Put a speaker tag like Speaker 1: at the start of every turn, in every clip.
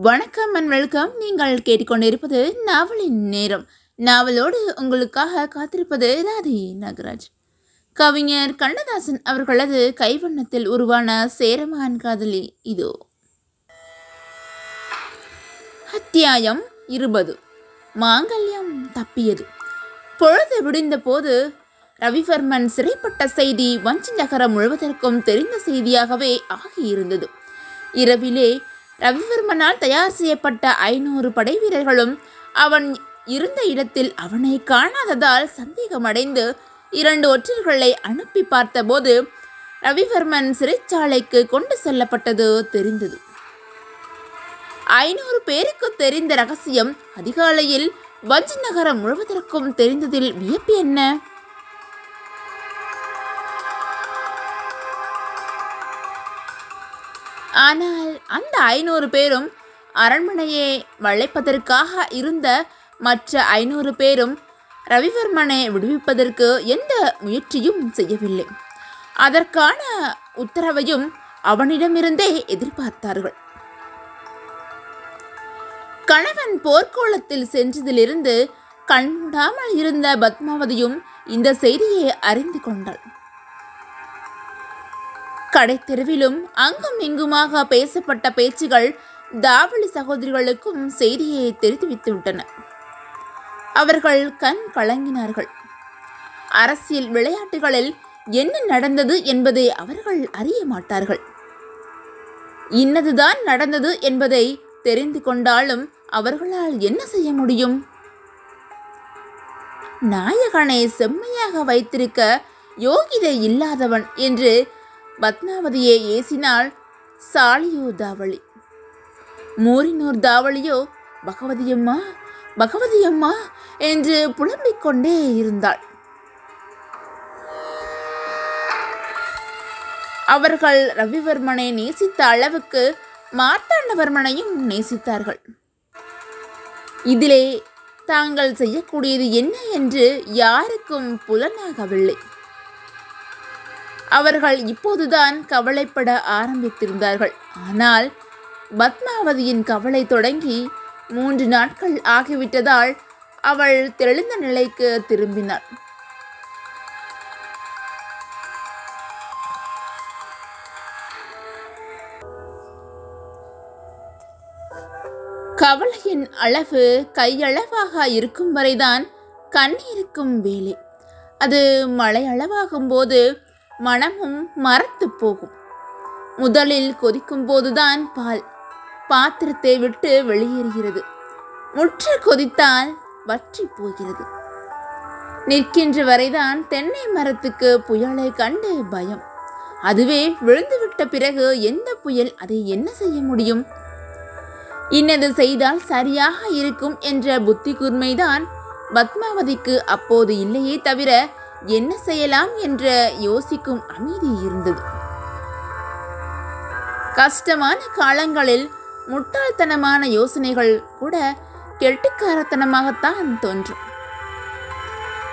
Speaker 1: வணக்கம் and welcome நீங்கள் கேட்டுக்கொண்டிருப்பது நாவலின் நேரம். நாவலோடு உங்களுக்காக காத்திருப்பது ராதி நாகராஜ். கவிஞர் கண்ணதாசன் அவர்களது கைவண்ணத்தில் உருவான சேரமான் காதலி இதோ. அத்தியாயம் இருபது. மாங்கல்யம் தப்பியது. பொழுது விடிந்த போது ரவிவர்மன் சிறைப்பட்ட செய்தி வஞ்சி நகரம் முழுவதற்கும் தெரிந்த செய்தியாகவே ஆகியிருந்தது. இரவிலே ரவிவர்மனால் தயார் செய்யப்பட்ட ஐநூறு படை வீரர்களும் அவன் இருந்த இடத்தில் அவனை காணாததால் சந்தேகமடைந்து இரண்டு ஒற்றர்களை அனுப்பி பார்த்தபோது ரவிவர்மன் சிறைச்சாலைக்கு கொண்டு செல்லப்பட்டது தெரிந்தது. ஐநூறு பேருக்கு தெரிந்த ரகசியம் அதிகாலையில் வஞ்சி நகரம் முழுவதற்கும் தெரிந்ததில் வியப்பு என்ன? ஆனால் அந்த ஐநூறு பேரும் அரண்மனையை வளைப்பதற்காக இருந்த மற்ற ஐநூறு பேரும் ரவிவர்மனை விடுவிப்பதற்கு எந்த முயற்சியும் செய்யவில்லை. அதற்கான உத்தரவையும் அவனிடமிருந்தே எதிர்பார்த்தார்கள். கணவன் போர்க்கோளத்தில் சென்றதிலிருந்து கண்மூடாமல் இருந்த பத்மாவதியும் இந்த செய்தியை அறிந்து கொண்டாள். கடைத்தெருவிலும் அங்கும் இங்குமாக பேசப்பட்ட பேச்சுகள் தாவளி சகோதரிகளுக்கும் செய்தியை தெரிவித்து விட்டன. அவர்கள் கண் கலங்கினார்கள். அரசியல் விளையாட்டுகளில் என்ன நடந்தது என்பதை அவர்கள் அறிய மாட்டார்கள். இன்னதுதான் நடந்தது என்பதை தெரிந்து கொண்டாலும் அவர்களால் என்ன செய்ய முடியும்? நாயகனை செம்மையாக வைத்திருக்க யோகிதை இல்லாதவன் என்று பத்மாவதியை ஏசினாள் சாலியோ தாவளி. மூரினூர் தாவளியோ பகவதியம்மா பகவதியம்மா என்று புலம்பிக் கொண்டே இருந்தாள். அவர்கள் ரவிவர்மனை நேசித்த அளவுக்கு மார்த்தாண்டவர்மனையும் நேசித்தார்கள். இதிலே தாங்கள் செய்யக்கூடியது என்ன என்று யாருக்கும் புலனாகவில்லை. அவர்கள் இப்போதுதான் கவலைப்பட ஆரம்பித்திருந்தார்கள். ஆனால் பத்மாவதியின் கவலை தொடங்கி மூன்று நாட்கள் ஆகிவிட்டதால் அவள் தெளிந்த நிலைக்கு திரும்பினாள். கவலையின் அளவு கையளவாக இருக்கும் வரைதான் கண்ணீருக்கும் வேலை. அது மழை அளவாகும் போது மனமும் மரத்து போகும். முதலில் கொதிக்கும் போதுதான் பால். பாத்திரத்தை விட்டு வெளியேறுகிறது. முற்று கொதித்தால் வற்றி போகிறது. நிற்கின்ற வரைதான் தென்னை மரத்துக்கு புயலை கண்டு பயம். அதுவே விழுந்துவிட்ட பிறகு எந்த புயல் அதை என்ன செய்ய முடியும்? இன்னது செய்தால் சரியாக இருக்கும் என்ற புத்தி கூர்மைதான் பத்மாவதிக்கு அப்போது இல்லையே தவிர என்ன செய்யலாம் என்ற யோசிக்கும் அமைதி இருந்தது. கஷ்டமான காலங்களில் முட்டாள்தனமான யோசனைகள் கூட கெட்டுக்காரத்தனமாகத்தான் தோன்றும்.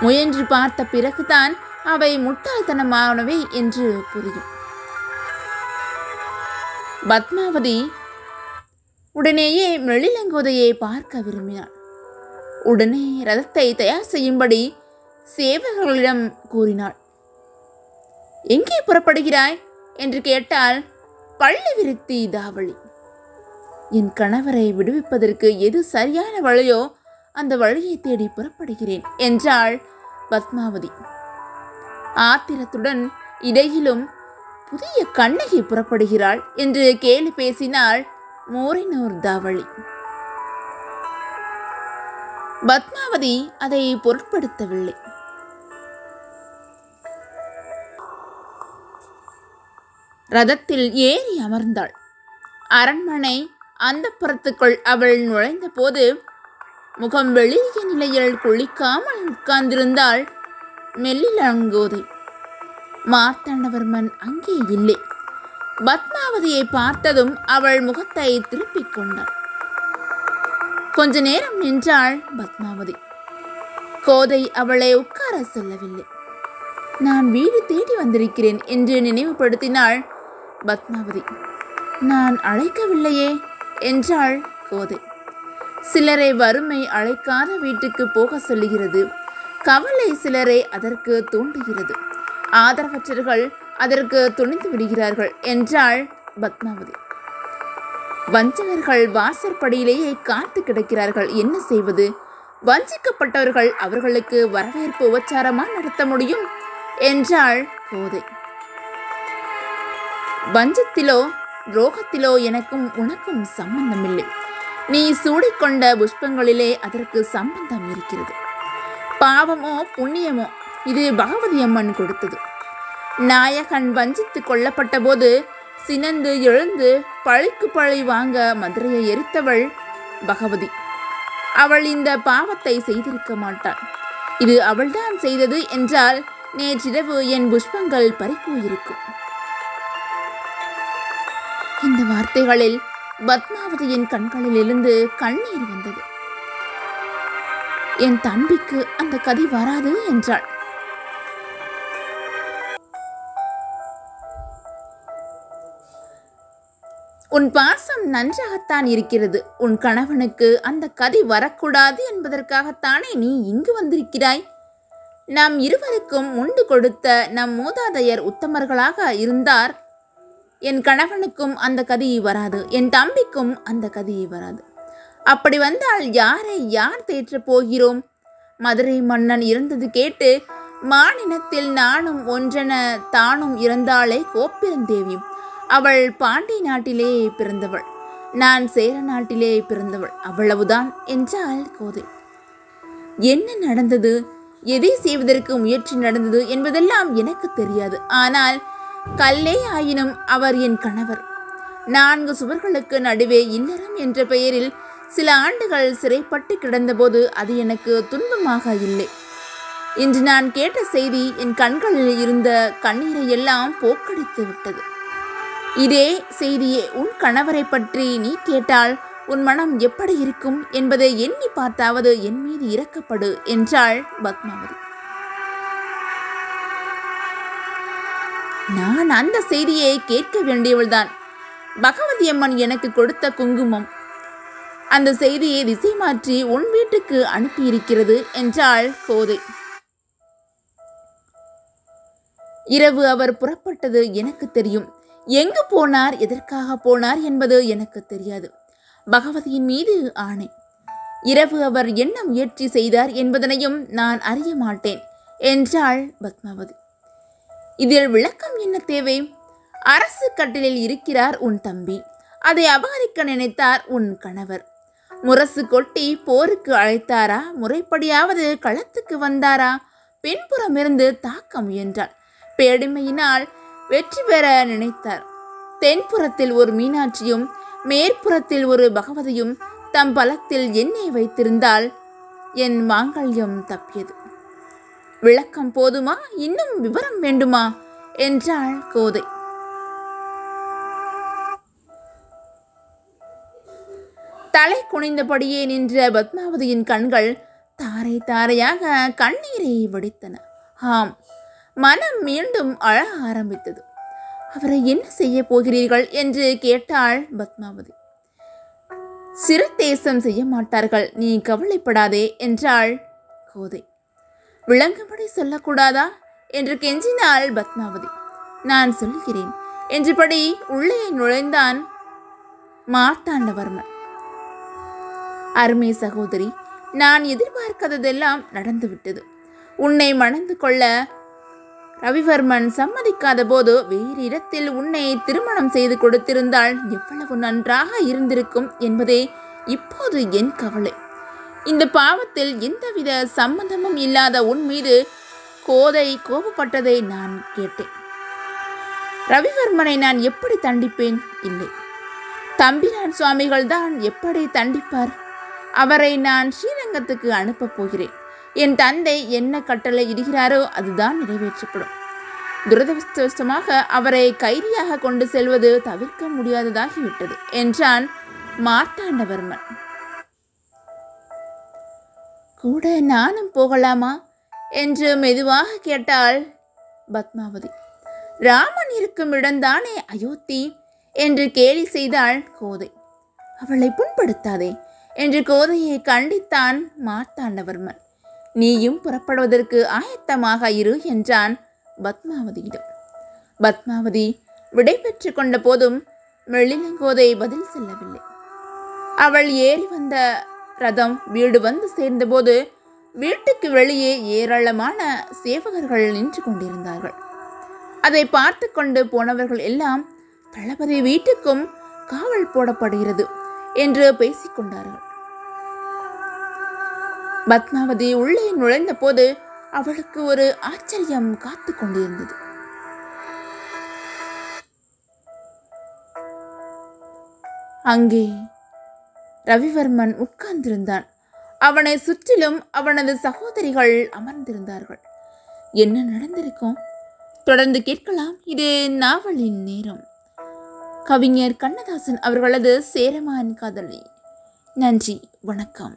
Speaker 1: முயன்று பார்த்த பிறகுதான் அவை முட்டாள்தனமானவை என்று புரியும். பத்மாவதி உடனேயே மெழிலங்கோதையை பார்க்க விரும்பினாள். உடனே ரதத்தை தயார் செய்யும்படி சேவகர்களிடம் கூறினாள். எங்கே புறப்படுகிறாய்? என்று கேட்டால் பள்ளி விருத்தி தாவளி. என் கணவரை விடுவிப்பதற்கு எது சரியான வழியோ அந்த வழியை தேடி புறப்படுகிறேன் என்றாள் பத்மாவதி. ஆத்திரத்துடன் இடையிலும் புதிய கண்ணகி புறப்படுகிறாள் என்று கேலி பேசினாள் மோரினூர் தாவளி. பத்மாவதி அதை பொருட்படுத்தவில்லை. ரதத்தில் ஏறி அமர்ந்தாள். அரண்மனை அந்த புறத்துக்குள் அவள் நுழைந்த போது முகம் வெளிய நிலையில் குளிக்காமல் உட்கார்ந்திருந்தாள் மெல்லிலங்கோதை. மார்த்தாண்டவர்மன் அங்கே இல்லை. பத்மாவதியை பார்த்ததும் அவள் முகத்தை திருப்பிக் கொண்டாள். கொஞ்ச நேரம் நின்றாள் பத்மாவதி. கோதை அவளை உட்கார சொல்லவில்லை. நான் வீடு தேடி வந்திருக்கிறேன் என்று நினைவுபடுத்தினாள் பத்மாவதி. நான் அழைக்கவில்லையே என்றாள் கோதை. சிலரை வறுமை அழைக்காத வீட்டுக்கு போக சொல்லுகிறது. கவலை சிலரை அதற்கு தூண்டுகிறது. ஆதரவற்றர்கள் அதற்கு துணிந்து விடுகிறார்கள் என்றாள் பத்மாவதி. வஞ்சகர்கள் வாசற்படியிலேயே காத்து கிடக்கிறார்கள் என்ன செய்வது? வஞ்சிக்கப்பட்டவர்கள் அவர்களுக்கு வரவேற்பு உபச்சாரமா நடத்த முடியும்? என்றாள் கோதை. வஞ்சத்திலோ ரோகத்திலோ எனக்கும் உனக்கும் சம்பந்தமில்லை. நீ சூடிக்கொண்ட புஷ்பங்களிலே அதற்கு சம்பந்தம் இருக்கிறது. பாவமோ புண்ணியமோ இது பகவதி அம்மன் கொடுத்தது. நாயகன் வஞ்சித்து கொல்லப்பட்ட போது சினந்து எழுந்து பழிக்கு பழி வாங்க மதுரையை எரித்தவள் பகவதி. அவள் இந்த பாவத்தை செய்திருக்க மாட்டாள். இது அவள்தான் செய்தது என்றால் நேற்றிரவு என் புஷ்பங்கள் பறிப்போயிருக்கும் இந்த வார்த்தைகளில் பத்மாவதியின் கண்களில் இருந்து கண்ணீர் வந்தது. என் தம்பிக்கு அந்த கதை வராது என்றாள். உன் பாசம் நன்றாகத்தான் இருக்கிறது. உன் கணவனுக்கு அந்த கதை வரக்கூடாது என்பதற்காகத்தானே நீ இங்கு வந்திருக்கிறாய். நாம் இருவருக்கும் உண்டு கொடுத்த நம் மூதாதையர் உத்தமர்களாக இருந்தார். என் கணவனுக்கும் அந்த கதி வராது என் தம்பிக்கும் அந்த கதி வராது. அப்படி வந்தால் யாரை யார் தேற்றப் போகிறோம்? மதுரை மன்னன் இருந்தது கேட்டு மானினத்தில் நானும் ஒன்றென தானும் இறந்தாளே கோப்பிரந்தேவியும் அவள் பாண்டி நாட்டிலே பிறந்தவள் நான் சேர நாட்டிலே பிறந்தவள் அவ்வளவுதான் என்றாள் கோதை. என்ன நடந்தது? எதை செய்வதற்கு முயற்சி நடந்தது என்பதெல்லாம் எனக்கு தெரியாது. ஆனால் கல்லே ஆயினும் அவர் என் கணவர். நான்கு சுவர்களுக்கு நடுவே இல்லறம் என்ற பெயரில் சில ஆண்டுகள் சிறைப்பட்டு கிடந்தபோது அது எனக்கு துன்பமாக இல்லை. இன்று நான் கேட்ட செய்தி என் கண்களில் இருந்த கண்ணீரை எல்லாம் போக்கடித்து விட்டது. இதே செய்தியே உன் கணவரை பற்றி நீ கேட்டால் உன் மனம் எப்படி இருக்கும் என்பதை எண்ணி பார்த்தாவது என் மீது இறக்கப்படு என்றாள் பத்மாவதி. நான் அந்த செய்தியை கேட்க வேண்டியவள்தான். பகவதி அம்மன் எனக்கு கொடுத்த குங்குமம். அந்த செய்தியை திசை மாற்றி உன் வீட்டுக்கு அனுப்பியிருக்கிறது என்றாள் கோதை. இரவு அவர் புறப்பட்டது எனக்கு தெரியும். எங்கு போனார் எதற்காக போனார் என்பது எனக்கு தெரியாது. பகவதியின் மீது ஆணை. இரவு அவர் என்ன முயற்சி செய்தார் என்பதனையும் நான் அறிய மாட்டேன் என்றாள் பத்மாவதி. இதில் விளக்கம் என்ன தேவை? அரசு கட்டிலில் இருக்கிறார் உன் தம்பி. அதை அபகரிக்க நினைத்தார் உன் கணவர். முரசு கொட்டி போருக்கு அழைத்தாரா? முறைப்படியாவது களத்துக்கு வந்தாரா? பின்புறமிருந்து தாக்க முயன்றார் பேடிமையினால் வெற்றி பெற நினைத்தார். தென்புறத்தில் ஒரு மீனாட்சியும் மேற்புறத்தில் ஒரு பகவதியும் தம் பலத்தில் எண்ணெய் வைத்திருந்தால் என் மாங்கல்யம் தப்பியது. விளக்கம் போதுமா? இன்னும் விவரம் வேண்டுமா? என்றாள் கோதை. தலை குனிந்தபடியே நின்ற பத்மாவதியின் கண்கள் தாரை தாரையாக கண்ணீரை வடித்தன. ஆம் மனம் மீண்டும் அழ ஆரம்பித்தது. அவரை என்ன செய்ய போகிறீர்கள் என்று கேட்டாள் பத்மாவதி. சிறு தேசம் செய்ய மாட்டார்கள் நீ கவலைப்படாதே என்றாள் கோதை. விளங்கும்படி சொல்லக்கூடாதா? என்று கெஞ்சினாள் பத்மாவதி. நான் சொல்கிறேன். என்றபடி உள்ளே நுழைந்தான் மார்த்தாண்டவர்மன். அருமை சகோதரி நான் எதிர்பார்க்காததெல்லாம் நடந்துவிட்டது. உன்னை மணந்து கொள்ள ரவிவர்மன் சம்மதிக்காத போது வேறு இடத்தில் உன்னை திருமணம் செய்து கொடுத்திருந்தால் எவ்வளவு நன்றாக இருந்திருக்கும் என்பதே இப்போது என் கவலை. இந்த பாவத்தில் எந்தவித சம்பந்தமும் இல்லாத உன் மீது கோதை கோபப்பட்டதை நான் கேட்டேன். ரவிவர்மனை நான் எப்படி தண்டிப்பேன்? இல்லை. தம்பிரான் சுவாமிகள் தான் எப்படி தண்டிப்பார்? அவரை நான் ஸ்ரீரங்கத்துக்கு அனுப்பப் போகிறேன். என் தந்தை என்ன கட்டளை இடுகிறாரோ அதுதான் நிறைவேற்றப்படும். துரதிருஷ்டவசமாக அவரை கைதியாக கொண்டு செல்வது தவிர்க்க முடியாததாகிவிட்டது என்றான் மார்த்தாண்டவர்மன். கூட நானும் போகலாமா? என்று மெதுவாக கேட்டாள் பத்மாவதி. ராமன் இருக்கும் இடம்தானே அயோத்தி? என்று கேலி செய்தாள் கோதை. அவளை புண்படுத்தாதே என்று கோதையை கண்டித்தான் மார்த்தாண்டவர்மன். நீயும் புறப்படுவதற்கு ஆயத்தமாக இரு என்றான் பத்மாவதியிடம். பத்மாவதி விடைபெற்று கொண்ட போதும் மெல்லிலங்கோதை பதில் செல்லவில்லை. அவள் ஏறி வந்த ரதம் வீடு வந்து சேர்ந்தபோது வீட்டுக்கு வெளியே ஏராளமான சேவகர்கள் நின்று கொண்டிருந்தார்கள். அதை பார்த்து கொண்டு போனவர்கள் எல்லாம் தளபதி வீட்டுக்கும் காவல் போடப்படுகிறது என்று பேசிக்கொண்டார்கள் பத்மாவதி உள்ளே நுழைந்த போது அவளுக்கு ஒரு ஆச்சரியம் காத்து கொண்டிருந்தது. அங்கே ரவிவர்மன் உட்கார்ந்திருந்தான். அவனை சுற்றிலும் அவனது சகோதரிகள் அமர்ந்திருந்தார்கள். என்ன நடந்திருக்கும்? தொடர்ந்து கேட்கலாம். இது நாவலின் நேரம். கவிஞர் கண்ணதாசன் அவர்களது சேரமான் காதலி. நன்றி. வணக்கம்.